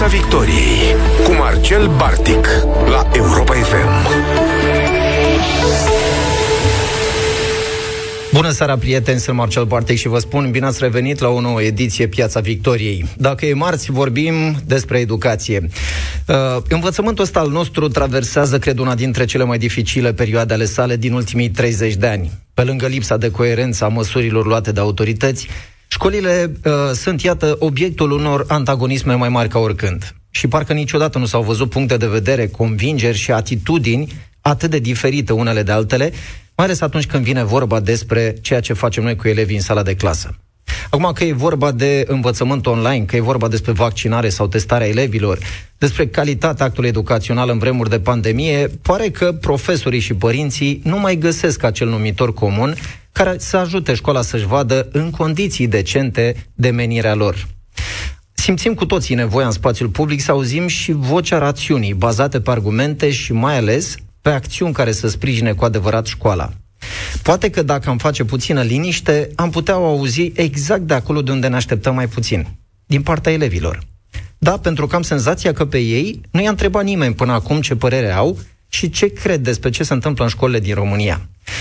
Piața Victoriei cu Marcel Bartic la Europa FM. Bună seara, prieteni, sunt Marcel Bartec și vă spun bine ați revenit la o nouă ediție Piața Victoriei. Dacă e marți, vorbim despre educație. Uh, învățământul ăsta al nostru traversează, cred, una dintre cele mai dificile perioade ale sale din ultimii 30 de ani. Pe lângă lipsa de coerență a măsurilor luate de autorități, școlile uh, sunt, iată, obiectul unor antagonisme mai mari ca oricând. Și parcă niciodată nu s-au văzut puncte de vedere, convingeri și atitudini atât de diferite unele de altele, mai ales atunci când vine vorba despre ceea ce facem noi cu elevii în sala de clasă. Acum că e vorba de învățământ online, că e vorba despre vaccinare sau testarea elevilor, despre calitatea actului educațional în vremuri de pandemie, pare că profesorii și părinții nu mai găsesc acel numitor comun care să ajute școala să-și vadă în condiții decente de menirea lor. Simțim cu toții nevoia în spațiul public să auzim și vocea rațiunii, bazate pe argumente și mai ales pe acțiuni care să sprijine cu adevărat școala. Poate că dacă am face puțină liniște, am putea o auzi exact de acolo de unde ne așteptăm mai puțin, din partea elevilor. Da, pentru că am senzația că pe ei nu i-a întrebat nimeni până acum ce părere au și ce cred despre ce se întâmplă în școlile din România.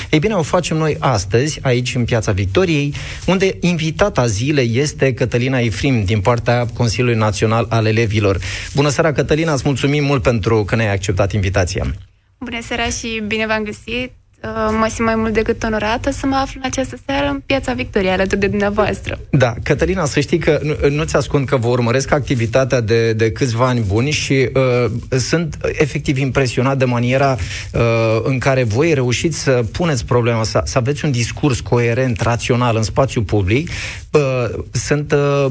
Ei bine, o facem noi astăzi, aici în Piața Victoriei, unde invitata zilei este Cătălina Ifrim, din partea Consiliului Național al Elevilor. Bună seara, Cătălina, îți mulțumim mult pentru că ne-ai acceptat invitația. Bună seara și bine v-am găsit! Uh, mă simt mai mult decât onorată să mă aflu în această seară în Piața Victoriei, alături de dumneavoastră. Da, Cătălina, să știi că nu, nu-ți ascund că vă urmăresc activitatea de, de câțiva ani buni și uh, sunt efectiv impresionat de maniera uh, în care voi reușiți să puneți problema, să, să aveți un discurs coerent, rațional în spațiu public. Uh, sunt uh,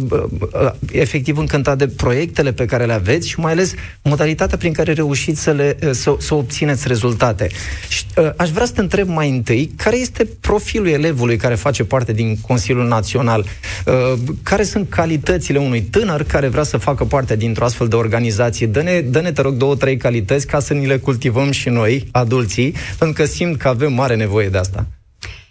uh, efectiv încântat de proiectele pe care le aveți și mai ales modalitatea prin care reușiți să, le, uh, să, să obțineți rezultate. Și, uh, aș vrea să te întreb mai întâi, care este profilul elevului care face parte din Consiliul Național? Uh, care sunt calitățile unui tânăr care vrea să facă parte dintr-o astfel de organizație? Dă-ne, dă-ne te rog, două, trei calități ca să ni le cultivăm și noi, adulții, pentru că simt că avem mare nevoie de asta.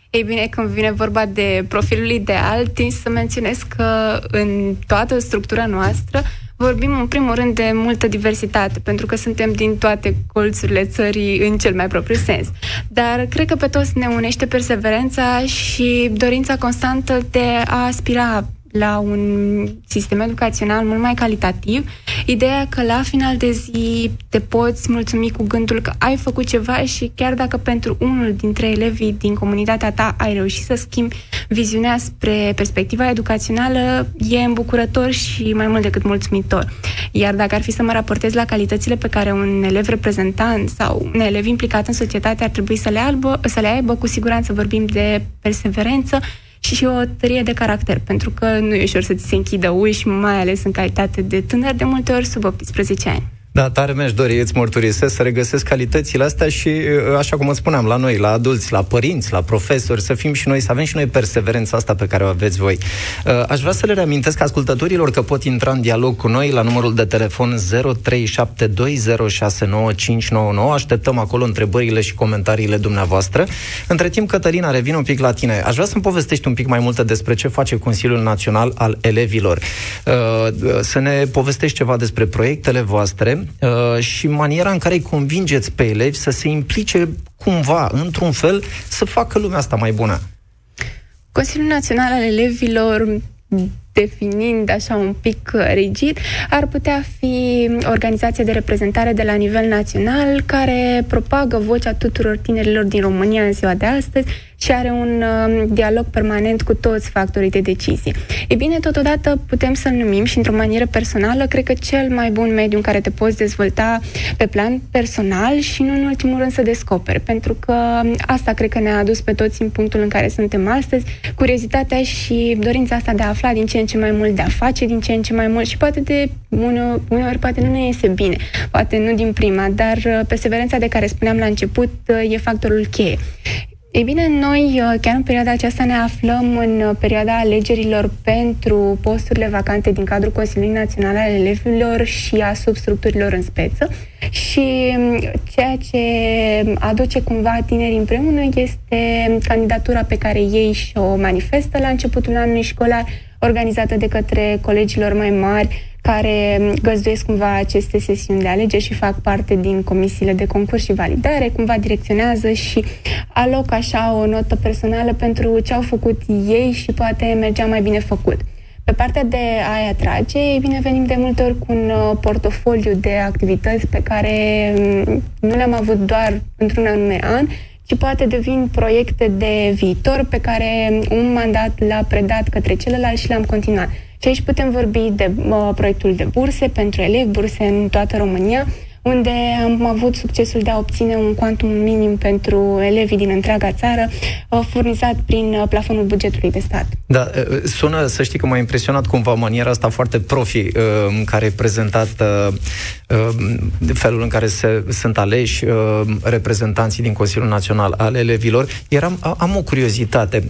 Ei bine, când vine vorba de profilul ideal, tind să menționez că în toată structura noastră vorbim în primul rând de multă diversitate, pentru că suntem din toate colțurile țării în cel mai propriu sens. Dar cred că pe toți ne unește perseverența și dorința constantă de a aspira la un sistem educațional mult mai calitativ, ideea că la final de zi te poți mulțumi cu gândul că ai făcut ceva și chiar dacă pentru unul dintre elevii din comunitatea ta ai reușit să schimbi viziunea spre perspectiva educațională, e îmbucurător și mai mult decât mulțumitor. Iar dacă ar fi să mă raportez la calitățile pe care un elev reprezentant sau un elev implicat în societate ar trebui să le, albă, să le aibă, cu siguranță vorbim de perseverență, și și o tărie de caracter, pentru că nu e ușor să ți se închidă uși, mai ales în calitate de tânăr, de multe ori sub 18 ani. Da, tare mi-aș dori, îți mărturisesc, să regăsesc calitățile astea și, uh, așa cum îți spuneam, la noi, la adulți, la părinți, la profesori, să fim și noi, să avem și noi perseverența asta pe care o aveți voi. Uh, aș vrea să le reamintesc ascultătorilor că pot intra în dialog cu noi la numărul de telefon 0372069599. Așteptăm acolo întrebările și comentariile dumneavoastră. Între timp, Cătălina, revin un pic la tine. Aș vrea să-mi povestești un pic mai multe despre ce face Consiliul Național al Elevilor. Uh, să ne povestești ceva despre proiectele voastre, uh, și maniera în care îi convingeți pe elevi să se implice cumva, într-un fel, să facă lumea asta mai bună. Consiliul Național al Elevilor definind așa un pic rigid, ar putea fi organizație de reprezentare de la nivel național care propagă vocea tuturor tinerilor din România în ziua de astăzi și are un uh, dialog permanent cu toți factorii de decizie. E bine, totodată putem să-l numim și într-o manieră personală, cred că cel mai bun mediu în care te poți dezvolta pe plan personal și nu în ultimul rând să descoperi, pentru că asta cred că ne-a adus pe toți în punctul în care suntem astăzi, curiozitatea și dorința asta de a afla din ce în ce mai mult, de a face din ce în ce mai mult și poate de uneori, uneori poate nu ne iese bine, poate nu din prima, dar uh, perseverența de care spuneam la început uh, e factorul cheie. Ei bine, noi uh, chiar în perioada aceasta ne aflăm în uh, perioada alegerilor pentru posturile vacante din cadrul Consiliului Național al Elevilor și a substructurilor în speță și um, ceea ce aduce cumva tinerii împreună este candidatura pe care ei și-o manifestă la începutul anului școlar, organizată de către colegilor mai mari, care găzduiesc cumva aceste sesiuni de alegeri și fac parte din comisiile de concurs și validare, cumva direcționează și aloc așa o notă personală pentru ce au făcut ei și poate mergea mai bine făcut. Pe partea de a atrage, ei bine, venim de multe ori cu un uh, portofoliu de activități pe care mm, nu le-am avut doar într-un anume an, ci poate devin proiecte de viitor pe care un mandat l-a predat către celălalt și l-am continuat. Și aici putem vorbi de uh, proiectul de burse pentru elevi, burse în toată România, unde am avut succesul de a obține un quantum minim pentru elevii din întreaga țară, uh, furnizat prin uh, plafonul bugetului de stat. Da, uh, sună, să știi că m-a impresionat cumva maniera asta foarte profi în care e prezentat felul în care se, sunt aleși reprezentanții din Consiliul Național al elevilor. Eram, am o curiozitate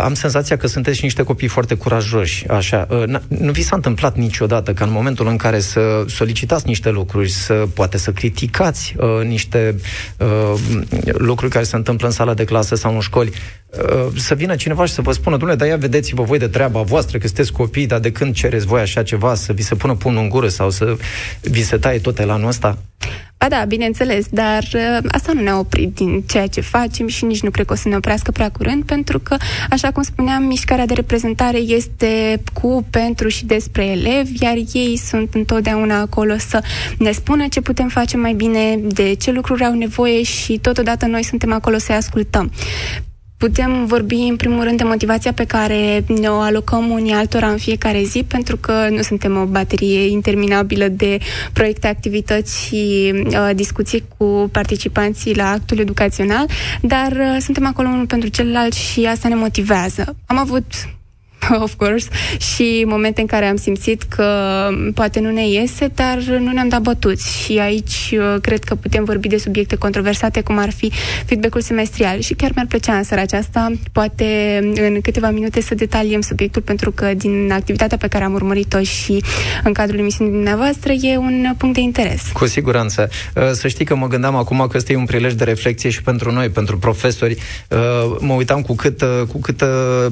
am senzația că sunteți niște copii foarte curajoși, așa. Uh, nu vi s-a întâmplat niciodată ca în momentul în care să solicitați niște lucruri, să poate să criticați uh, niște uh, lucruri care se întâmplă în sala de clasă sau în școli, uh, să vină cineva și să vă spună, domnule, dar ia vedeți-vă voi de treaba voastră, că sunteți copii, dar de când cereți voi așa ceva, să vi se pună pumnul în gură sau să vi se taie tot elanul ăsta? Ba da, bineînțeles, dar uh, asta nu ne-a oprit din ceea ce facem și nici nu cred că o să ne oprească prea curând, pentru că, așa cum spuneam, mișcarea de reprezentare este cu, pentru și despre elevi, iar ei sunt întotdeauna acolo să ne spună ce putem face mai bine, de ce lucruri au nevoie și totodată noi suntem acolo să ascultăm. Putem vorbi, în primul rând, de motivația pe care ne o alocăm unii altora în fiecare zi, pentru că nu suntem o baterie interminabilă de proiecte, activități și uh, discuții cu participanții la actul educațional, dar uh, suntem acolo unul pentru celălalt și asta ne motivează. Am avut of course, și momente în care am simțit că poate nu ne iese, dar nu ne-am dat bătuți. Și aici uh, cred că putem vorbi de subiecte controversate, cum ar fi feedback-ul semestrial. Și chiar mi-ar plăcea în seara aceasta, poate în câteva minute, să detaliem subiectul, pentru că din activitatea pe care am urmărit-o și în cadrul emisiunii dumneavoastră e un punct de interes. Cu siguranță. Uh, să știi că mă gândeam acum că este un prilej de reflexie și pentru noi, pentru profesori. Uh, mă uitam cu cât, cu cât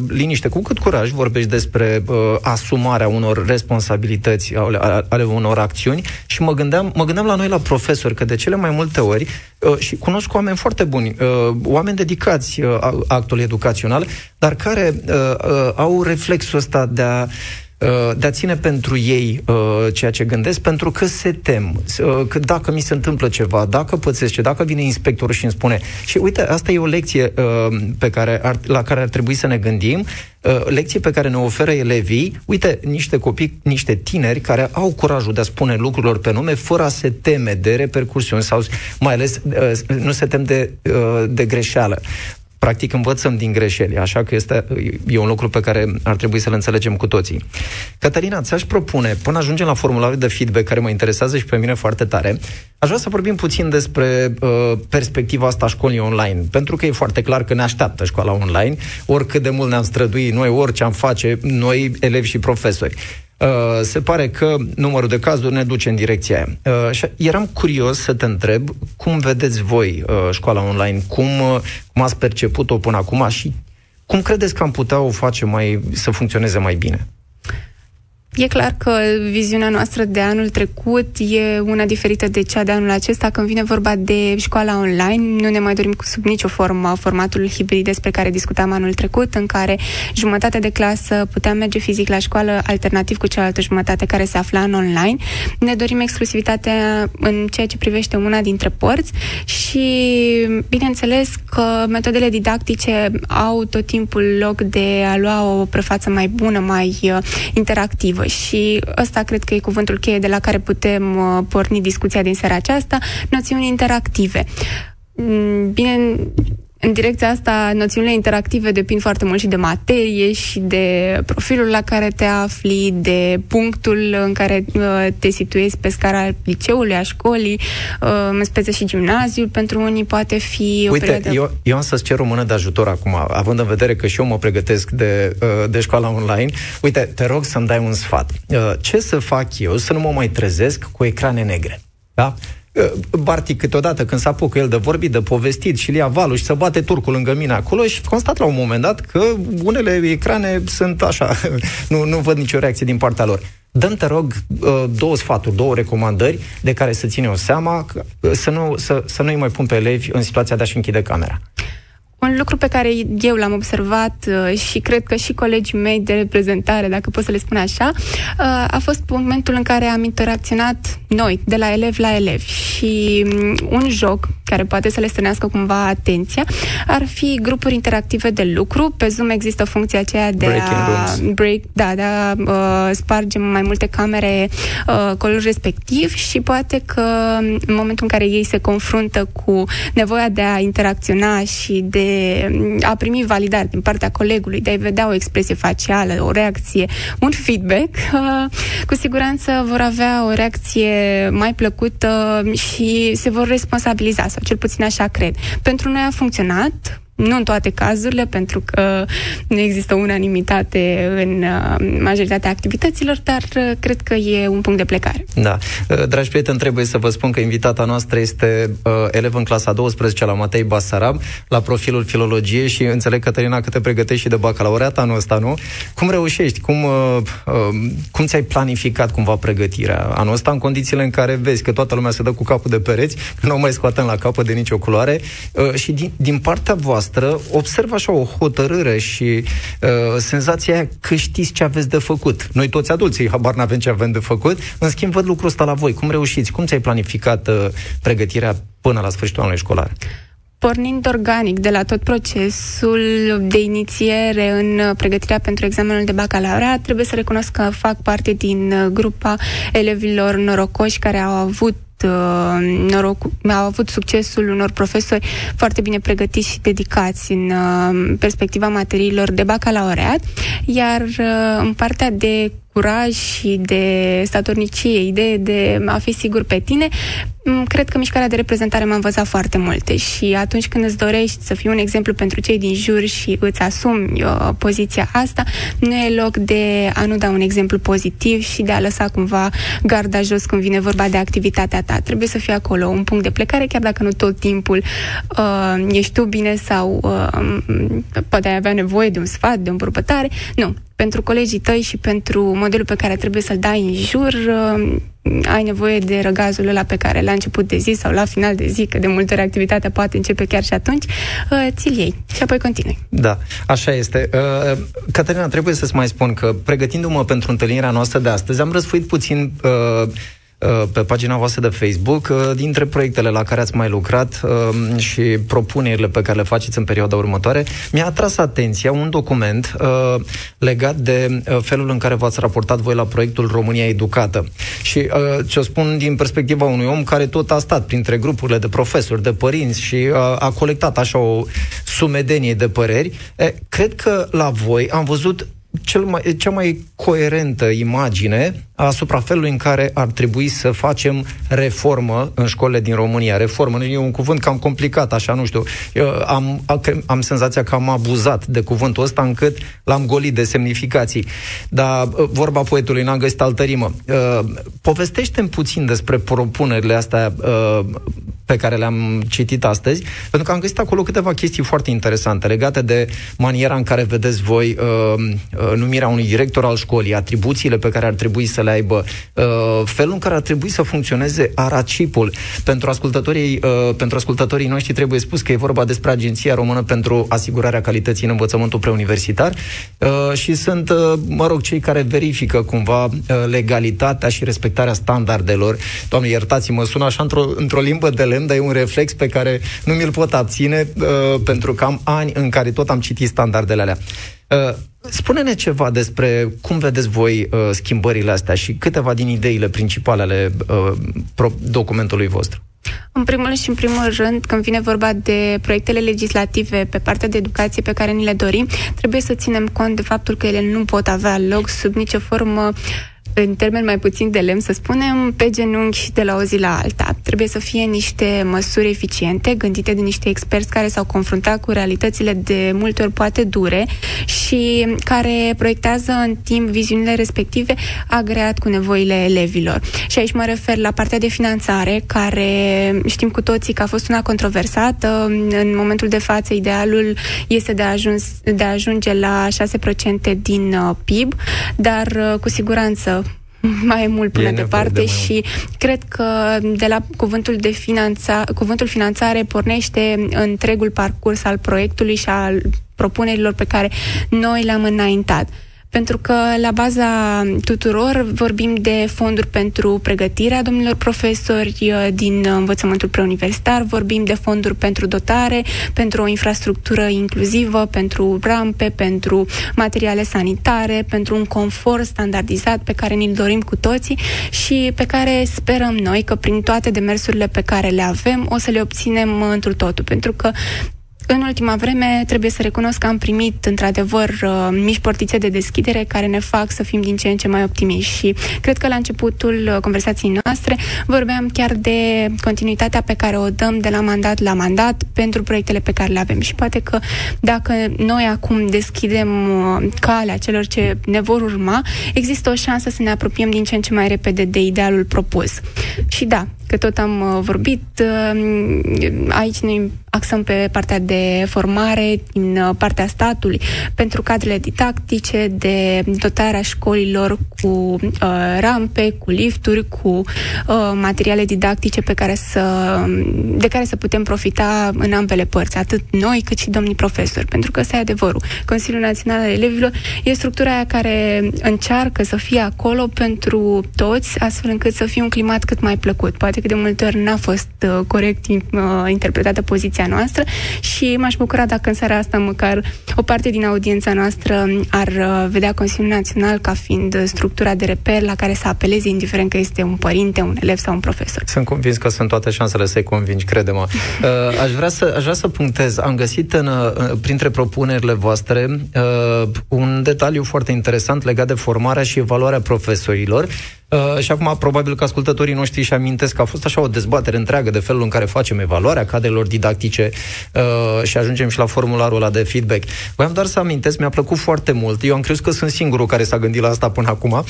liniște, cu cât curaj vorbești despre uh, asumarea unor responsabilități ale, ale unor acțiuni și mă gândeam, mă gândeam la noi, la profesori, că de cele mai multe ori, uh, și cunosc oameni foarte buni, uh, oameni dedicați uh, actului educațional, dar care uh, uh, au reflexul ăsta de a Uh, de a ține pentru ei uh, ceea ce gândesc, pentru că se tem. Uh, că dacă mi se întâmplă ceva, dacă pățesc ce, dacă vine inspectorul și îmi spune. Și uite, asta e o lecție pe care ar, la care ar trebui să ne gândim, lecție pe care ne oferă elevii, uite, niște copii, niște tineri care au curajul de a spune lucrurilor pe nume fără a se teme de repercursiuni sau mai ales nu se tem de, de greșeală practic învățăm din greșeli, așa că este, e un lucru pe care ar trebui să-l înțelegem cu toții. Cătălina, ți-aș propune, până ajungem la formularul de feedback care mă interesează și pe mine foarte tare, aș vrea să vorbim puțin despre uh, perspectiva asta a școlii online, pentru că e foarte clar că ne așteaptă școala online, oricât de mult ne-am străduit noi, orice am face, noi, elevi și profesori. Uh, se pare că numărul de cazuri ne duce în direcția aia. Uh, și eram curios să te întreb cum vedeți voi uh, școala online, cum, uh, cum ați perceput-o până acum și cum credeți că am putea o face mai, să funcționeze mai bine? E clar că viziunea noastră de anul trecut e una diferită de cea de anul acesta. Când vine vorba de școala online, nu ne mai dorim cu sub nicio formă formatul hibrid despre care discutam anul trecut, în care jumătate de clasă putea merge fizic la școală, alternativ cu cealaltă jumătate care se afla în online. Ne dorim exclusivitatea în ceea ce privește una dintre părți și, bineînțeles, că metodele didactice au tot timpul loc de a lua o prefață mai bună, mai uh, interactivă inițiativă și ăsta cred că e cuvântul cheie de la care putem uh, porni discuția din seara aceasta, noțiuni interactive. Mm, bine, în direcția asta, noțiunile interactive depind foarte mult și de materie și de profilul la care te afli, de punctul în care uh, te situezi pe scara liceului, a școlii, uh, în speță și gimnaziul. Pentru unii poate fi o Uite, perioadă... eu, eu am să-ți cer o mână de ajutor acum, având în vedere că și eu mă pregătesc de, uh, de școala online. Uite, te rog să-mi dai un sfat. Uh, ce să fac eu să nu mă mai trezesc cu ecrane negre? Da? Bartic câteodată când s-a apucă el de vorbit, de povestit și ia valul și să bate turcul lângă mine acolo și constat la un moment dat că unele ecrane sunt așa, nu, nu văd nicio reacție din partea lor. Dăm, te rog, uh, două sfaturi, două recomandări de care să ține o seama, să nu, să, să nu-i mai pun pe elevi în situația de a-și închide camera. Un lucru pe care eu l-am observat uh, și cred că și colegii mei de reprezentare, dacă pot să le spun așa, uh, a fost momentul în care am interacționat noi, de la elev la elev. Și um, un joc care poate să le stănească cumva atenția ar fi grupuri interactive de lucru. Pe Zoom există funcția aceea de Breaking a, rooms. break, da, de a uh, sparge mai multe camere uh, colul respectiv și poate că în momentul în care ei se confruntă cu nevoia de a interacționa și de a primi validare din partea colegului, de a-i vedea o expresie facială, o reacție, un feedback, uh, cu siguranță vor avea o reacție mai plăcută și se vor responsabiliza, sau cel puțin așa cred. Pentru noi a funcționat, nu în toate cazurile, pentru că nu există unanimitate în uh, majoritatea activităților, dar uh, cred că e un punct de plecare. Da. Uh, dragi prieteni, trebuie să vă spun că invitata noastră este uh, elev în clasa 12 la Matei Basarab, la profilul filologie și înțeleg, Cătălina, că te pregătești și de bacalaureat anul ăsta, nu? Cum reușești? Cum, uh, uh, cum ți-ai planificat cumva pregătirea anul ăsta în condițiile în care vezi că toată lumea se dă cu capul de pereți, că nu o mai scoatem la capăt de nicio culoare uh, și din, din partea voastră observ așa o hotărâre și uh, senzația aia că știți ce aveți de făcut. Noi toți adulții habar n-avem ce avem de făcut, în schimb văd lucrul ăsta la voi. Cum reușiți? Cum ți-ai planificat uh, pregătirea până la sfârșitul anului școlar? pornind organic de la tot procesul de inițiere în pregătirea pentru examenul de bacalaureat, trebuie să recunosc că fac parte din grupa elevilor norocoși care au avut uh, noroc, au avut succesul unor profesori foarte bine pregătiți și dedicați în uh, perspectiva materiilor de bacalaureat, iar uh, în partea de curaj și de statornicie, idee de a fi sigur pe tine, cred că mișcarea de reprezentare m-a învățat foarte multe și atunci când îți dorești să fii un exemplu pentru cei din jur și îți asumi uh, poziția asta, nu e loc de a nu da un exemplu pozitiv și de a lăsa cumva garda jos când vine vorba de activitatea ta. Trebuie să fie acolo un punct de plecare, chiar dacă nu tot timpul uh, ești tu bine sau uh, poate ai avea nevoie de un sfat, de o împrupătare. Nu, pentru colegii tăi și pentru modelul pe care trebuie să-l dai în jur, uh, ai nevoie de răgazul ăla pe care la început de zi sau la final de zi, că de multe ori activitatea poate începe chiar și atunci, uh, ți-l iei și apoi continui. Da, așa este. Uh, Caterina, trebuie să-ți mai spun că pregătindu-mă pentru întâlnirea noastră de astăzi, am răsfuit puțin uh, Uh, pe pagina voastră de Facebook uh, dintre proiectele la care ați mai lucrat uh, și propunerile pe care le faceți în perioada următoare. Mi-a atras atenția un document legat de felul în care v-ați raportat voi la proiectul România Educată. Și ce-o spun din perspectiva unui om care tot a stat printre grupurile de profesori, de părinți și a colectat așa o sumedenie de păreri, cred că la voi am văzut cel mai, cea mai coerentă imagine asupra felului în care ar trebui să facem reformă în școlile din România. Reformă e un cuvânt cam complicat, așa, nu știu. Eu am, am senzația că am abuzat de cuvântul ăsta încât l-am golit de semnificații. Dar uh, vorba poetului n-am găsit altă rimă. Uh, povestește-mi puțin despre propunerile astea uh, pe care le-am citit astăzi, pentru că am găsit acolo câteva chestii foarte interesante legate de maniera în care vedeți voi numirea unui director al școlii, atribuțiile pe care ar trebui să le aibă, uh, felul în care ar trebui să funcționeze aracipul. Pentru ascultătorii, uh, pentru ascultătorii noștri trebuie spus că e vorba despre Agenția Română pentru Asigurarea Calității în Învățământul Preuniversitar uh, și sunt, uh, mă rog, cei care verifică cumva uh, legalitatea și respectarea standardelor. Doamne, iertați-mă, sună așa într-o, într-o limbă de lemn, dar e un reflex pe care nu mi-l pot abține uh, pentru că am ani în care tot am citit standardele alea. Uh, spune-ne ceva despre cum vedeți voi uh, schimbările astea și câteva din ideile principale ale uh, pro- documentului vostru. În primul și în primul rând, când vine vorba de proiectele legislative pe partea de educație pe care ni le dorim, trebuie să ținem cont de faptul că ele nu pot avea loc sub nicio formă în termen mai puțin de lemn, să spunem, pe genunchi de la o zi la alta. Trebuie să fie niște măsuri eficiente, gândite de niște experți care s-au confruntat cu realitățile de multe ori poate dure și care proiectează în timp viziunile respective agreat cu nevoile elevilor. Și aici mă refer la partea de finanțare, care știm cu toții că a fost una controversată. În momentul de față, idealul este de a, ajuns, de a ajunge la 6% din uh, PIB, dar uh, cu siguranță mai mult până departe de și cred că de la cuvântul de finanța, cuvântul finanțare pornește întregul parcurs al proiectului și al propunerilor pe care noi le-am înaintat pentru că la baza tuturor vorbim de fonduri pentru pregătirea domnilor profesori uh, din învățământul preuniversitar, vorbim de fonduri pentru dotare, pentru o infrastructură inclusivă, pentru rampe, pentru materiale sanitare, pentru un confort standardizat pe care ni-l dorim cu toții și pe care sperăm noi că prin toate demersurile pe care le avem o să le obținem într totul, pentru că în ultima vreme, trebuie să recunosc că am primit, într-adevăr, uh, mici portițe de deschidere care ne fac să fim din ce în ce mai optimiști și cred că la începutul uh, conversației noastre vorbeam chiar de continuitatea pe care o dăm de la mandat la mandat pentru proiectele pe care le avem și poate că dacă noi acum deschidem uh, calea celor ce ne vor urma, există o șansă să ne apropiem din ce în ce mai repede de idealul propus. Și da, că tot am vorbit, aici ne axăm pe partea de formare din uh, partea statului pentru cadrele didactice, de dotarea școlilor cu uh, rampe, cu lifturi, cu uh, materiale didactice pe care să, de care să putem profita în ambele părți, atât noi cât și domnii profesori, pentru că ăsta e adevărul. Consiliul Național al Elevilor e structura aia care încearcă să fie acolo pentru toți, astfel încât să fie un climat cât mai plăcut. Poate că de multe ori n-a fost uh, corect uh, interpretată poziția discuția noastră și m-aș bucura dacă în seara asta măcar o parte din audiența noastră ar uh, vedea Consiliul Național ca fiind structura de reper la care să apeleze, indiferent că este un părinte, un elev sau un profesor. Sunt convins că sunt toate șansele să-i convingi, crede-mă. Uh, aș, vrea să, aș vrea să punctez. Am găsit în, uh, printre propunerile voastre un detaliu foarte interesant legat de formarea și evaluarea profesorilor Uh, și acum probabil că ascultătorii noștri își amintesc că a fost așa o dezbatere întreagă de felul în care facem evaluarea cadrelor didactice uh, și ajungem și la formularul ăla de feedback. Voiam doar să amintesc, mi-a plăcut foarte mult. Eu am crezut că sunt singurul care s-a gândit la asta până acum, uh,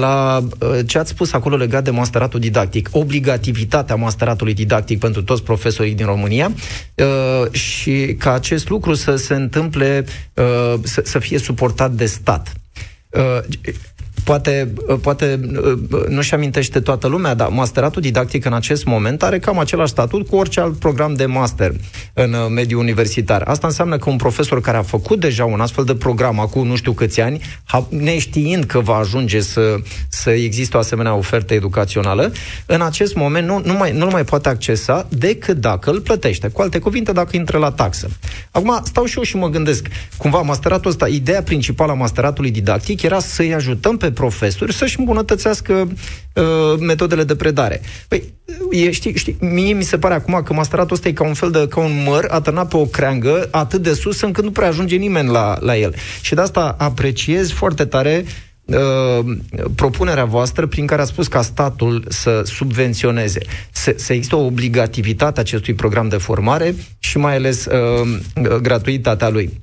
la uh, ce ați spus acolo legat de masteratul didactic, obligativitatea masteratului didactic pentru toți profesorii din România uh, și ca acest lucru să se întâmple, uh, să, să fie suportat de stat. Uh, poate, poate nu-și amintește toată lumea, dar masteratul didactic în acest moment are cam același statut cu orice alt program de master în uh, mediul universitar. Asta înseamnă că un profesor care a făcut deja un astfel de program acum nu știu câți ani, neștiind că va ajunge să, să existe o asemenea ofertă educațională, în acest moment nu, nu, mai, nu mai poate accesa decât dacă îl plătește. Cu alte cuvinte, dacă intră la taxă. Acum, stau și eu și mă gândesc, cumva, masteratul ăsta, ideea principală a masteratului didactic era să-i ajutăm pe profesori să-și îmbunătățească uh, metodele de predare. Păi, e, știi, știi, mie mi se pare acum că masteratul ăsta e ca un fel de, ca un măr atârnat pe o creangă atât de sus încât nu prea ajunge nimeni la, la el. Și de asta apreciez foarte tare Uh, propunerea voastră prin care a spus ca statul să subvenționeze, să, să există o obligativitate acestui program de formare și mai ales uh, gratuitatea lui.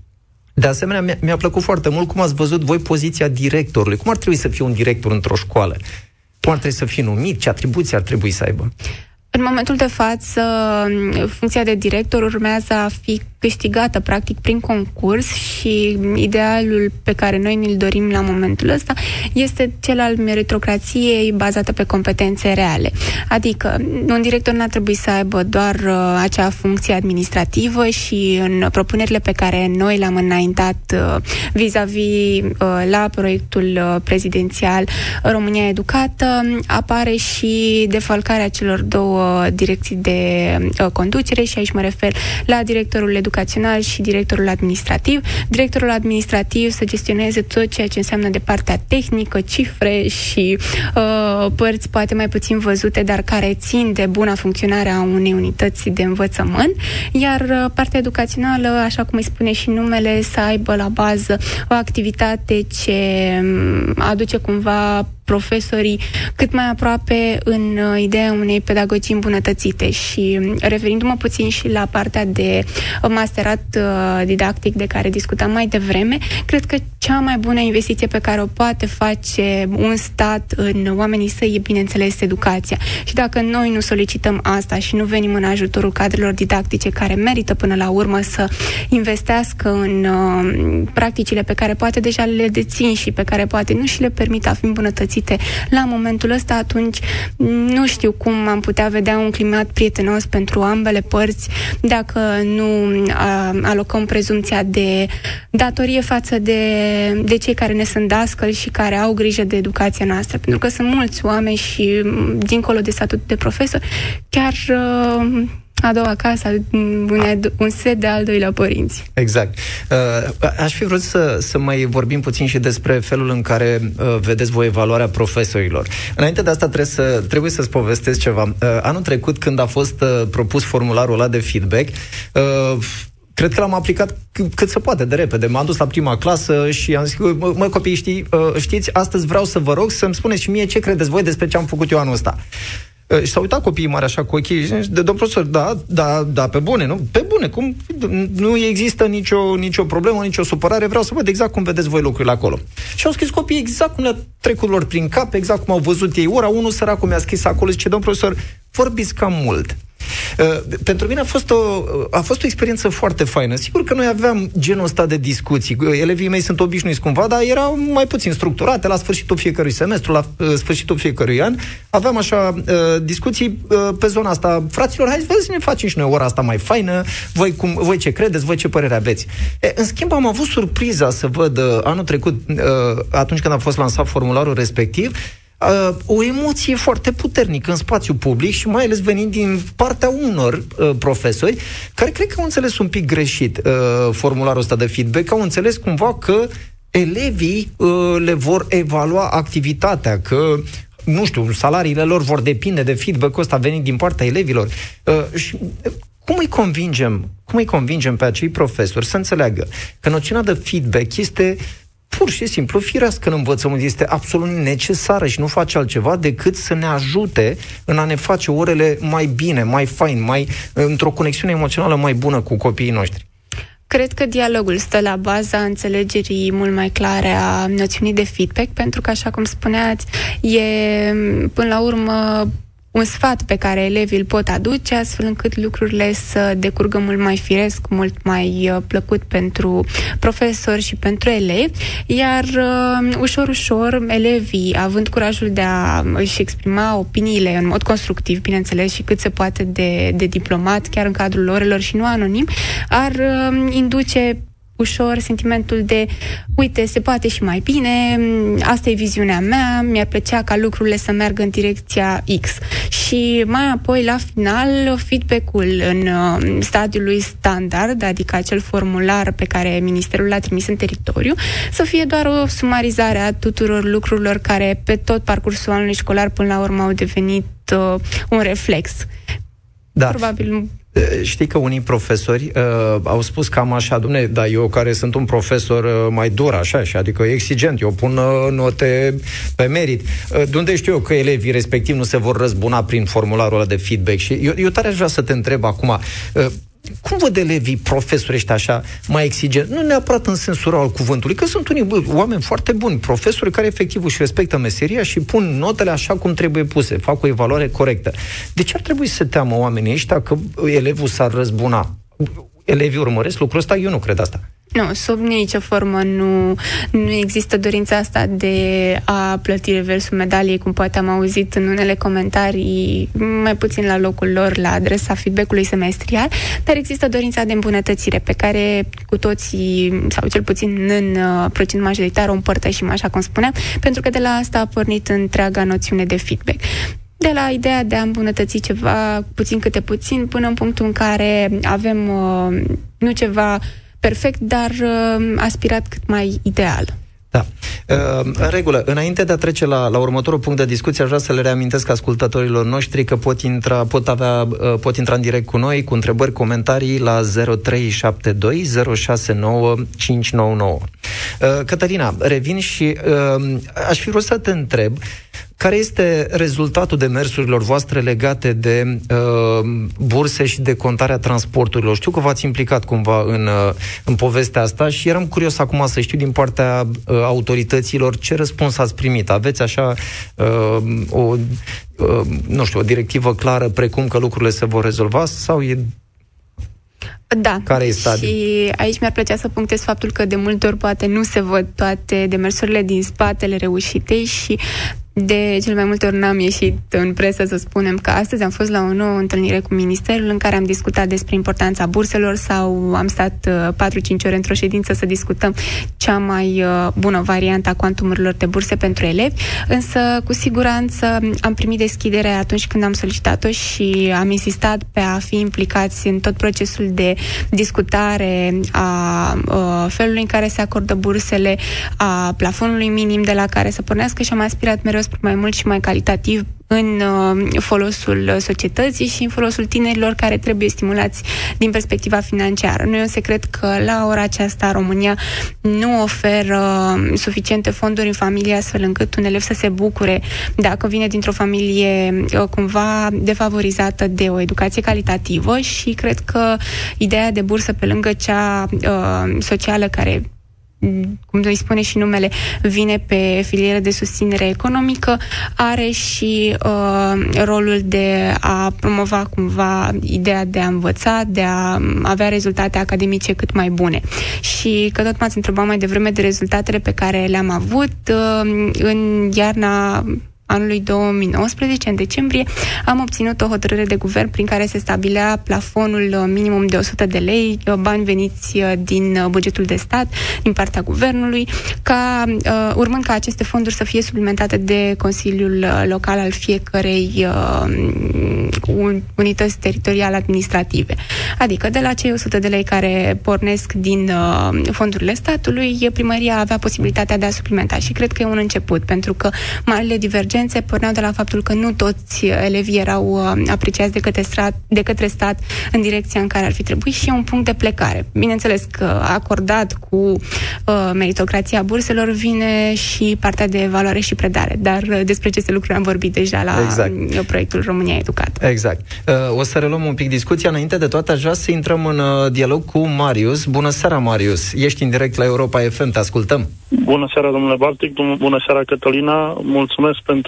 De asemenea, mi-a, mi-a plăcut foarte mult cum ați văzut voi poziția directorului. Cum ar trebui să fie un director într-o școală? Cum ar trebui să fie numit? Ce atribuții ar trebui să aibă? În momentul de față, funcția de director urmează a fi câștigată practic prin concurs și idealul pe care noi ne-l dorim la momentul ăsta este cel al meritocrației bazată pe competențe reale. Adică un director n-ar trebui să aibă doar uh, acea funcție administrativă și în propunerile pe care noi le-am înaintat uh, vis-a-vis uh, la proiectul uh, prezidențial România Educată apare și defalcarea celor două direcții de uh, conducere și aici mă refer la directorul educației educațional și directorul administrativ. Directorul administrativ să gestioneze tot ceea ce înseamnă de partea tehnică, cifre și uh, părți poate mai puțin văzute, dar care țin de buna funcționare a unei unități de învățământ, iar uh, partea educațională, așa cum îi spune și numele, să aibă la bază o activitate ce um, aduce cumva profesorii cât mai aproape în uh, ideea unei pedagogii îmbunătățite și um, referindu-mă puțin și la partea de masterat uh, didactic de care discutam mai devreme, cred că cea mai bună investiție pe care o poate face un stat în oamenii săi e, bineînțeles, educația. Și dacă noi nu solicităm asta și nu venim în ajutorul cadrelor didactice care merită până la urmă să investească în uh, practicile pe care poate deja le dețin și pe care poate nu și le permit a fi îmbunătățite reușite la momentul ăsta, atunci nu știu cum am putea vedea un climat prietenos pentru ambele părți dacă nu a, alocăm prezumția de datorie față de, de cei care ne sunt dascăli și care au grijă de educația noastră. Pentru că sunt mulți oameni și, dincolo de statut de profesor, chiar uh, a doua casă, un, un set de al doilea părinți. Exact. Uh, aș fi vrut să, să mai vorbim puțin și despre felul în care uh, vedeți voi evaluarea profesorilor. Înainte de asta trebuie, să, trebuie să-ți povestesc ceva. Uh, anul trecut, când a fost uh, propus formularul ăla de feedback, uh, cred că l-am aplicat c- cât se poate de repede. M-am dus la prima clasă și am zis, măi copii, știi, uh, știți, astăzi vreau să vă rog să-mi spuneți și mie ce credeți voi despre ce am făcut eu anul ăsta. Uh, și s-au uitat copiii mari așa cu ochii și de domn profesor, da, da, da, pe bune, nu? Pe bune, cum? Nu există nicio, nicio problemă, nicio supărare, vreau să văd exact cum vedeți voi lucrurile acolo. Și au scris copiii exact cum le-a trecut lor prin cap, exact cum au văzut ei ora. Unul săracul mi-a scris acolo, zice, domn profesor, vorbiți cam mult. Uh, pentru mine a fost, o, a fost o experiență foarte faină. Sigur că noi aveam genul ăsta de discuții. Elevii mei sunt obișnuiți cumva, dar erau mai puțin structurate la sfârșitul fiecărui semestru, la uh, sfârșitul fiecărui an. Aveam așa uh, discuții uh, pe zona asta. Fraților, hai să ne facem și noi ora asta mai faină. Voi, cum, voi ce credeți, voi ce părere aveți. E, în schimb, am avut surpriza să văd uh, anul trecut, uh, atunci când a fost lansat formularul respectiv, uh, o emoție foarte puternică în spațiu public și mai ales venind din partea unor uh, profesori care cred că au înțeles un pic greșit uh, formularul ăsta de feedback, au înțeles cumva că elevii uh, le vor evalua activitatea, că nu știu, salariile lor vor depinde de feedback-ul ăsta venit din partea elevilor. Uh, și cum îi convingem, cum îi convingem pe acei profesori să înțeleagă că noțiunea de feedback este pur și simplu firească în învățământ, este absolut necesară și nu face altceva decât să ne ajute în a ne face orele mai bine, mai fain, mai într-o conexiune emoțională mai bună cu copiii noștri. Cred că dialogul stă la baza înțelegerii mult mai clare a noțiunii de feedback, pentru că, așa cum spuneați, e până la urmă un sfat pe care elevii îl pot aduce, astfel încât lucrurile să decurgă mult mai firesc, mult mai uh, plăcut pentru profesori și pentru elevi, iar uh, ușor, ușor, elevii, având curajul de a își exprima opiniile în mod constructiv, bineînțeles, și cât se poate de, de diplomat, chiar în cadrul orelor și nu anonim, ar uh, induce ușor sentimentul de, uite, se poate și mai bine, asta e viziunea mea, mi-ar plăcea ca lucrurile să meargă în direcția X. Și mai apoi, la final, feedback-ul în uh, stadiul lui standard, adică acel formular pe care Ministerul l-a trimis în teritoriu, să fie doar o sumarizare a tuturor lucrurilor care pe tot parcursul anului școlar până la urmă au devenit uh, un reflex. Da. Probabil Știi că unii profesori uh, au spus cam așa, dumne, dar eu care sunt un profesor uh, mai dur, așa, și adică exigent, eu pun uh, note pe merit. Uh, de unde știu eu că elevii respectiv nu se vor răzbuna prin formularul ăla de feedback? Și eu, eu tare aș vrea să te întreb acum, uh, cum văd elevii, profesori ăștia așa, mai exigenți? Nu neapărat în sensul al cuvântului, că sunt unii bă, oameni foarte buni, profesori care efectiv își respectă meseria și pun notele așa cum trebuie puse, fac o evaluare corectă. De ce ar trebui să teamă oamenii ăștia că elevul s-ar răzbuna? Elevii urmăresc lucrul ăsta? Eu nu cred asta. Nu, sub nicio formă nu, nu există dorința asta de a plăti reversul medaliei, cum poate am auzit în unele comentarii, mai puțin la locul lor, la adresa feedback-ului semestrial, dar există dorința de îmbunătățire pe care cu toții, sau cel puțin în uh, procent majoritar, o împărtășim, așa cum spuneam, pentru că de la asta a pornit întreaga noțiune de feedback de la ideea de a îmbunătăți ceva puțin câte puțin, până în punctul în care avem uh, nu ceva perfect, dar uh, aspirat cât mai ideal. Da. Uh, în regulă, înainte de a trece la, la următorul punct de discuție, aș vrea să le reamintesc ascultătorilor noștri că pot intra, pot avea, uh, pot intra în direct cu noi cu întrebări, comentarii la 0372 069 599. Cătălina, revin și uh, aș fi vrut să te întreb care este rezultatul demersurilor voastre legate de uh, burse și de contarea transporturilor? Știu că v-ați implicat cumva în, uh, în povestea asta și eram curios acum să știu din partea uh, autorităților ce răspuns ați primit. Aveți așa uh, o, uh, nu știu, o directivă clară precum că lucrurile se vor rezolva sau e da. Care e stadiul? Și aici mi-ar plăcea să punctez faptul că de multe ori poate nu se văd toate demersurile din spatele reușitei și de cel mai multe ori n-am ieșit în presă să spunem că astăzi am fost la o nouă întâlnire cu Ministerul în care am discutat despre importanța burselor sau am stat 4-5 uh, ore într-o ședință să discutăm cea mai uh, bună variantă a cuantumurilor de burse pentru elevi, însă cu siguranță am primit deschidere atunci când am solicitat-o și am insistat pe a fi implicați în tot procesul de discutare a, a uh, felului în care se acordă bursele, a plafonului minim de la care să pornească și am aspirat mereu spre mai mult și mai calitativ în uh, folosul societății și în folosul tinerilor care trebuie stimulați din perspectiva financiară. Nu e un secret că la ora aceasta România nu oferă suficiente fonduri în familie astfel încât un elev să se bucure dacă vine dintr-o familie uh, cumva defavorizată de o educație calitativă și cred că ideea de bursă pe lângă cea uh, socială care cum îi spune și numele, vine pe filieră de susținere economică, are și uh, rolul de a promova cumva ideea de a învăța, de a avea rezultate academice cât mai bune. Și că tot m-ați întrebat mai devreme de rezultatele pe care le-am avut uh, în iarna anului 2019, în decembrie, am obținut o hotărâre de guvern prin care se stabilea plafonul uh, minimum de 100 de lei, uh, bani veniți uh, din bugetul de stat, din partea guvernului, ca urmând ca aceste fonduri să fie suplimentate de Consiliul Local al fiecărei unități teritoriale administrative. Adică de la cei 100 de lei care pornesc din fondurile statului, primăria avea posibilitatea de a suplimenta și cred că e un început, pentru că marile divergențe diferențe porneau de la faptul că nu toți elevii erau uh, apreciați de către, stat, de către stat în direcția în care ar fi trebuit și e un punct de plecare. Bineînțeles că acordat cu uh, meritocrația burselor vine și partea de evaluare și predare, dar uh, despre aceste lucruri am vorbit deja la exact. Uh, proiectul România Educat. Exact. Uh, o să reluăm un pic discuția. Înainte de toate, aș vrea să intrăm în uh, dialog cu Marius. Bună seara, Marius! Ești în direct la Europa FM, te ascultăm. Bună seara, domnule Bartic, bună seara, Cătălina. Mulțumesc pentru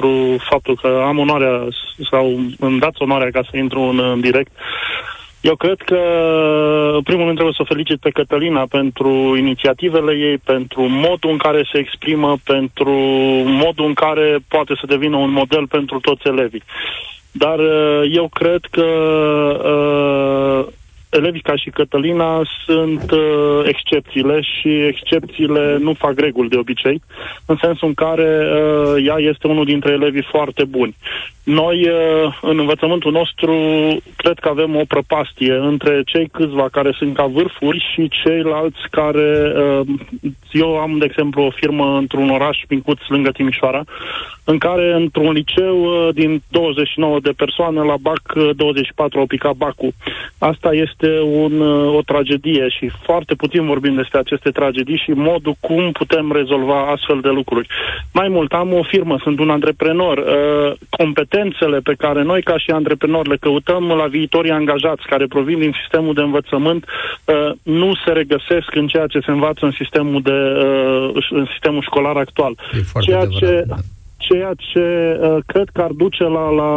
faptul că am onoarea sau îmi dați onoarea ca să intru în, în direct. Eu cred că, în primul rând, trebuie să o felicit pe Cătălina pentru inițiativele ei, pentru modul în care se exprimă, pentru modul în care poate să devină un model pentru toți elevii. Dar eu cred că uh, elevii ca și Cătălina sunt uh, excepțiile și excepțiile nu fac reguli de obicei, în sensul în care uh, ea este unul dintre elevii foarte buni. Noi, uh, în învățământul nostru, cred că avem o prăpastie între cei câțiva care sunt ca vârfuri și ceilalți care... Uh, eu am, de exemplu, o firmă într-un oraș micuț lângă Timișoara, în care, într-un liceu uh, din 29 de persoane, la BAC 24 au picat BAC-ul. Asta este un, o tragedie și foarte puțin vorbim despre aceste tragedii și modul cum putem rezolva astfel de lucruri. Mai mult, am o firmă, sunt un antreprenor. Competent competențele pe care noi ca și antreprenori le căutăm la viitorii angajați care provin din sistemul de învățământ uh, nu se regăsesc în ceea ce se învață în sistemul, de, uh, în sistemul școlar actual. Ceea ce, da ceea ce uh, cred că ar duce la, la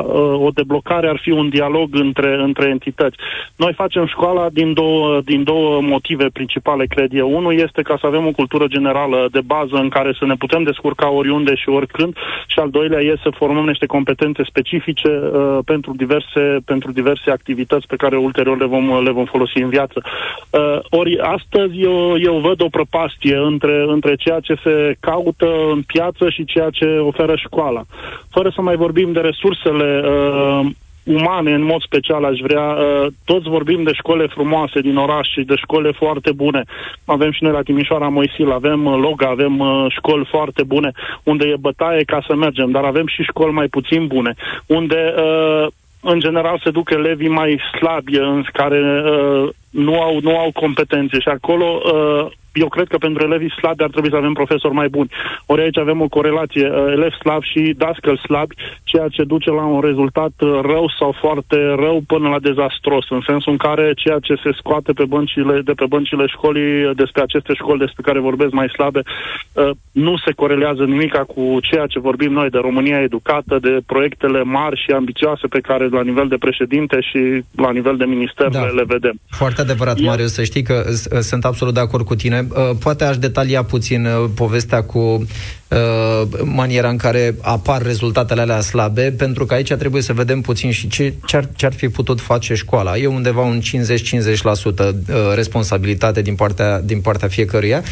uh, o deblocare ar fi un dialog între, între entități. Noi facem școala din două, din două motive principale, cred eu. Unul este ca să avem o cultură generală de bază în care să ne putem descurca oriunde și oricând și al doilea este să formăm niște competențe specifice uh, pentru, diverse, pentru diverse activități pe care ulterior le vom, le vom folosi în viață. Uh, ori astăzi eu, eu văd o prăpastie între, între ceea ce se caută în piață și ceea ce oferă școala. Fără să mai vorbim de resursele uh, umane, în mod special, aș vrea. Uh, toți vorbim de școli frumoase din oraș și de școli foarte bune. Avem și noi la Timișoara Moisil, avem uh, Loga, avem uh, școli foarte bune, unde e bătaie ca să mergem, dar avem și școli mai puțin bune, unde uh, în general se duc elevii mai slabi, în care uh, nu, au, nu au competențe și acolo uh, eu cred că pentru elevii slabi ar trebui să avem profesori mai buni. Ori aici avem o corelație uh, elevi slabi și dascăl slabi, ceea ce duce la un rezultat uh, rău sau foarte rău până la dezastros, în sensul în care ceea ce se scoate pe băncile, de pe băncile școlii despre aceste școli despre care vorbesc mai slabe, uh, nu se corelează nimica cu ceea ce vorbim noi de România educată, de proiectele mari și ambițioase pe care la nivel de președinte și la nivel de minister da. le vedem. Foarte adevărat, Marius, să știi că sunt absolut de acord cu tine Uh, poate aș detalia puțin uh, povestea cu maniera în care apar rezultatele alea slabe, pentru că aici trebuie să vedem puțin și ce, ce-ar, ce-ar fi putut face școala. E undeva un 50-50% responsabilitate din partea, din partea fiecăruia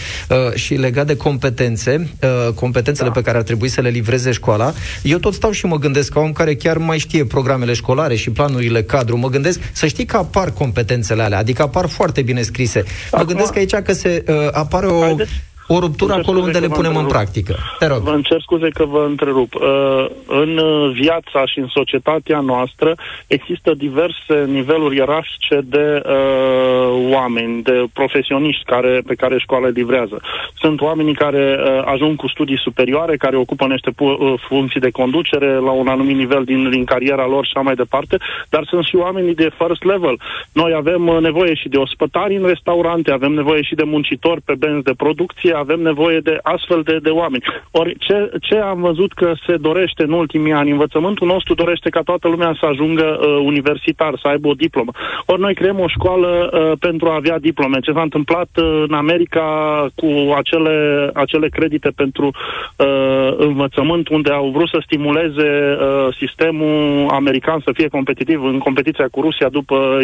și legat de competențe, competențele da. pe care ar trebui să le livreze școala, eu tot stau și mă gândesc ca om care chiar mai știe programele școlare și planurile cadru, mă gândesc să știi că apar competențele alea, adică apar foarte bine scrise. Acum, mă gândesc aici că se uh, apare o... Haideți o ruptură acolo unde le punem în practică. Te rog. Vă încerc scuze că vă întrerup. Uh, în viața și în societatea noastră există diverse niveluri ierarhice de uh, oameni, de profesioniști care, pe care școala livrează. Sunt oamenii care uh, ajung cu studii superioare, care ocupă niște pu- uh, funcții de conducere la un anumit nivel din, din cariera lor și așa mai departe, dar sunt și oamenii de first level. Noi avem uh, nevoie și de ospătari în restaurante, avem nevoie și de muncitori pe benzi de producție, avem nevoie de astfel de, de oameni. Ori ce, ce am văzut că se dorește în ultimii ani, învățământul nostru dorește ca toată lumea să ajungă uh, universitar, să aibă o diplomă. Ori noi creăm o școală uh, pentru a avea diplome. Ce s-a întâmplat uh, în America cu acele, acele credite pentru uh, învățământ, unde au vrut să stimuleze uh, sistemul american să fie competitiv în competiția cu Rusia după,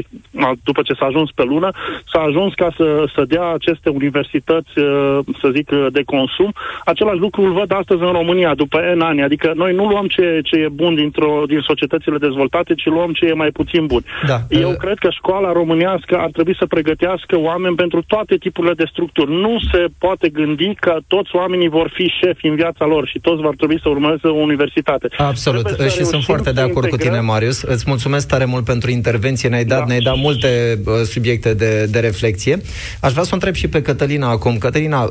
după ce s-a ajuns pe lună, s-a ajuns ca să, să dea aceste universități, uh, să zic, de consum. Același lucru îl văd astăzi în România, după N ani. Adică noi nu luăm ce, ce e bun dintr-o, din societățile dezvoltate, ci luăm ce e mai puțin bun. Da. Eu uh... cred că școala românească ar trebui să pregătească oameni pentru toate tipurile de structuri. Nu se poate gândi că toți oamenii vor fi șefi în viața lor și toți vor trebui să urmeze o universitate. Absolut. Și sunt foarte de acord integrăm... cu tine, Marius. Îți mulțumesc tare mult pentru intervenție. Ne-ai dat, da. ne-ai dat multe uh, subiecte de, de reflexie. Aș vrea să o întreb și pe Cătălina acum. Cătălina, uh,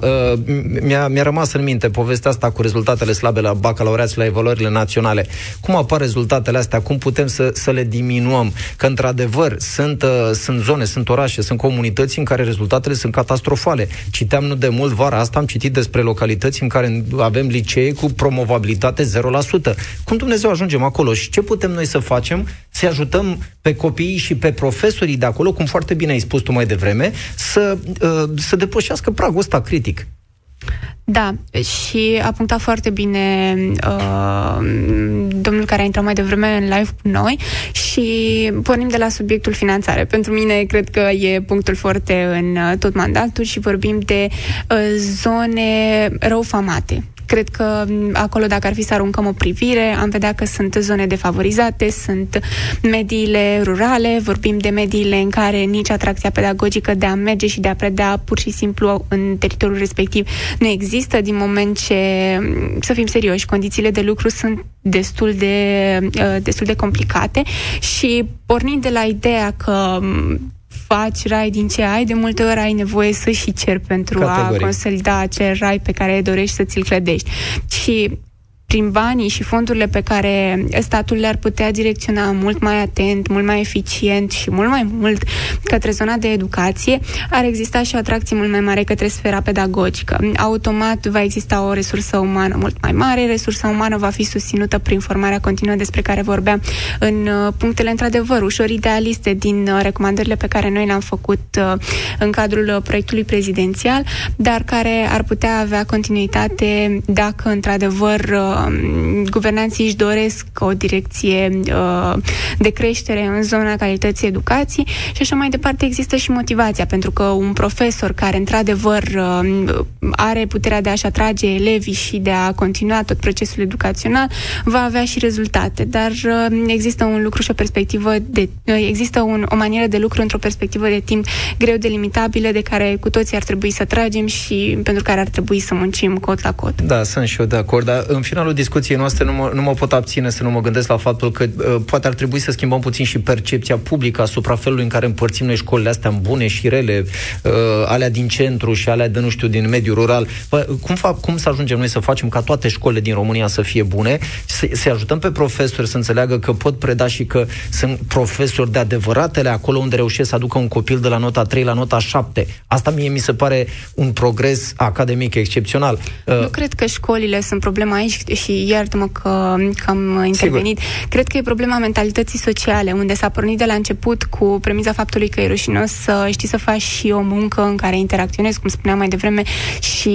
mi-a, mi-a rămas în minte povestea asta cu rezultatele slabe la bacalaureat și la evaluările naționale. Cum apar rezultatele astea? Cum putem să, să le diminuăm? Că, într-adevăr, sunt, uh, sunt zone, sunt orașe, sunt comunități în care rezultatele sunt catastrofale. Citeam nu de mult vara asta, am citit despre localități în care avem licee cu promovabilitate 0%. Cum Dumnezeu ajungem acolo și ce putem noi să facem? Să ajutăm pe copiii și pe profesorii de acolo, cum foarte bine ai spus tu mai devreme, să, uh, să depășească pragul ăsta critic. Da, și a punctat foarte bine uh, domnul care a intrat mai devreme în live cu noi și pornim de la subiectul finanțare. Pentru mine cred că e punctul foarte în uh, tot mandatul și vorbim de uh, zone răufamate Cred că acolo, dacă ar fi să aruncăm o privire, am vedea că sunt zone defavorizate, sunt mediile rurale, vorbim de mediile în care nici atracția pedagogică de a merge și de a preda pur și simplu în teritoriul respectiv nu există, din moment ce, să fim serioși, condițiile de lucru sunt destul de, uh, destul de complicate și pornind de la ideea că faci rai din ce ai, de multe ori ai nevoie să și cer pentru Categoric. a consolida acel rai pe care dorești să ți-l clădești. Și prin banii și fondurile pe care statul le-ar putea direcționa mult mai atent, mult mai eficient și mult mai mult către zona de educație, ar exista și o atracție mult mai mare către sfera pedagogică. Automat va exista o resursă umană mult mai mare, resursa umană va fi susținută prin formarea continuă despre care vorbeam în uh, punctele într-adevăr ușor idealiste din uh, recomandările pe care noi le-am făcut uh, în cadrul proiectului prezidențial, dar care ar putea avea continuitate dacă într-adevăr Um, guvernanții își doresc o direcție uh, de creștere în zona calității educației și așa mai departe există și motivația, pentru că un profesor care într-adevăr uh, are puterea de a-și atrage elevii și de a continua tot procesul educațional, va avea și rezultate. Dar uh, există un lucru și o perspectivă de, există un, o manieră de lucru într-o perspectivă de timp greu delimitabilă de care cu toții ar trebui să tragem și pentru care ar trebui să muncim cot la cot. Da, sunt și eu de acord, dar în final finalul discuției noastre nu mă, nu mă pot abține să nu mă gândesc la faptul că uh, poate ar trebui să schimbăm puțin și percepția publică asupra felului în care împărțim noi școlile astea în bune și rele, uh, alea din centru și alea de, nu știu, din mediul rural. Bă, cum, fa- cum să ajungem noi să facem ca toate școlile din România să fie bune, să, să ajutăm pe profesori să înțeleagă că pot preda și că sunt profesori de adevăratele acolo unde reușesc să aducă un copil de la nota 3 la nota 7. Asta mie mi se pare un progres academic excepțional. Nu uh, cred că școlile sunt problema aici și iartă-mă că, că am intervenit, Sigur. cred că e problema mentalității sociale, unde s-a pornit de la început cu premiza faptului că e rușinos să știi să faci și o muncă în care interacționezi, cum spuneam mai devreme, și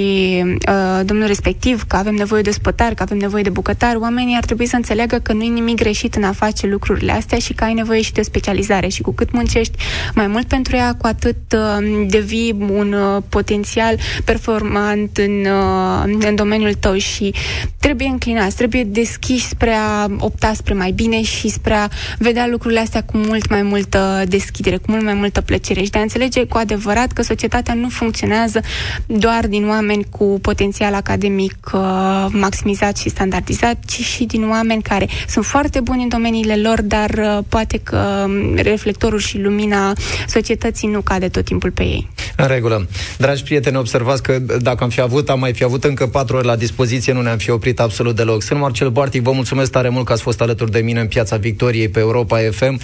uh, domnul respectiv, că avem nevoie de spătar, că avem nevoie de bucătar, oamenii ar trebui să înțeleagă că nu e nimic greșit în a face lucrurile astea și că ai nevoie și de o specializare. Și cu cât muncești mai mult pentru ea, cu atât uh, devii un uh, potențial performant în, uh, în domeniul tău. Și trebuie înclinați, trebuie deschiși spre a opta spre mai bine și spre a vedea lucrurile astea cu mult mai multă deschidere, cu mult mai multă plăcere și de a înțelege cu adevărat că societatea nu funcționează doar din oameni cu potențial academic uh, maximizat și standardizat, ci și din oameni care sunt foarte buni în domeniile lor, dar uh, poate că um, reflectorul și lumina societății nu cade tot timpul pe ei. În regulă. Dragi prieteni, observați că dacă am fi avut, am mai fi avut încă patru ore la dispoziție, nu ne-am fi oprit absolut deloc. Sunt Marcel Bartic, vă mulțumesc tare mult că ați fost alături de mine în Piața Victoriei pe Europa FM.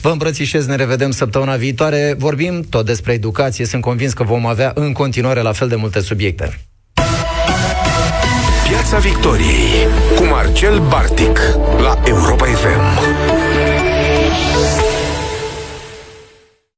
Vă îmbrățișez, ne revedem săptămâna viitoare. Vorbim tot despre educație, sunt convins că vom avea în continuare la fel de multe subiecte. Piața Victoriei cu Marcel Bartic la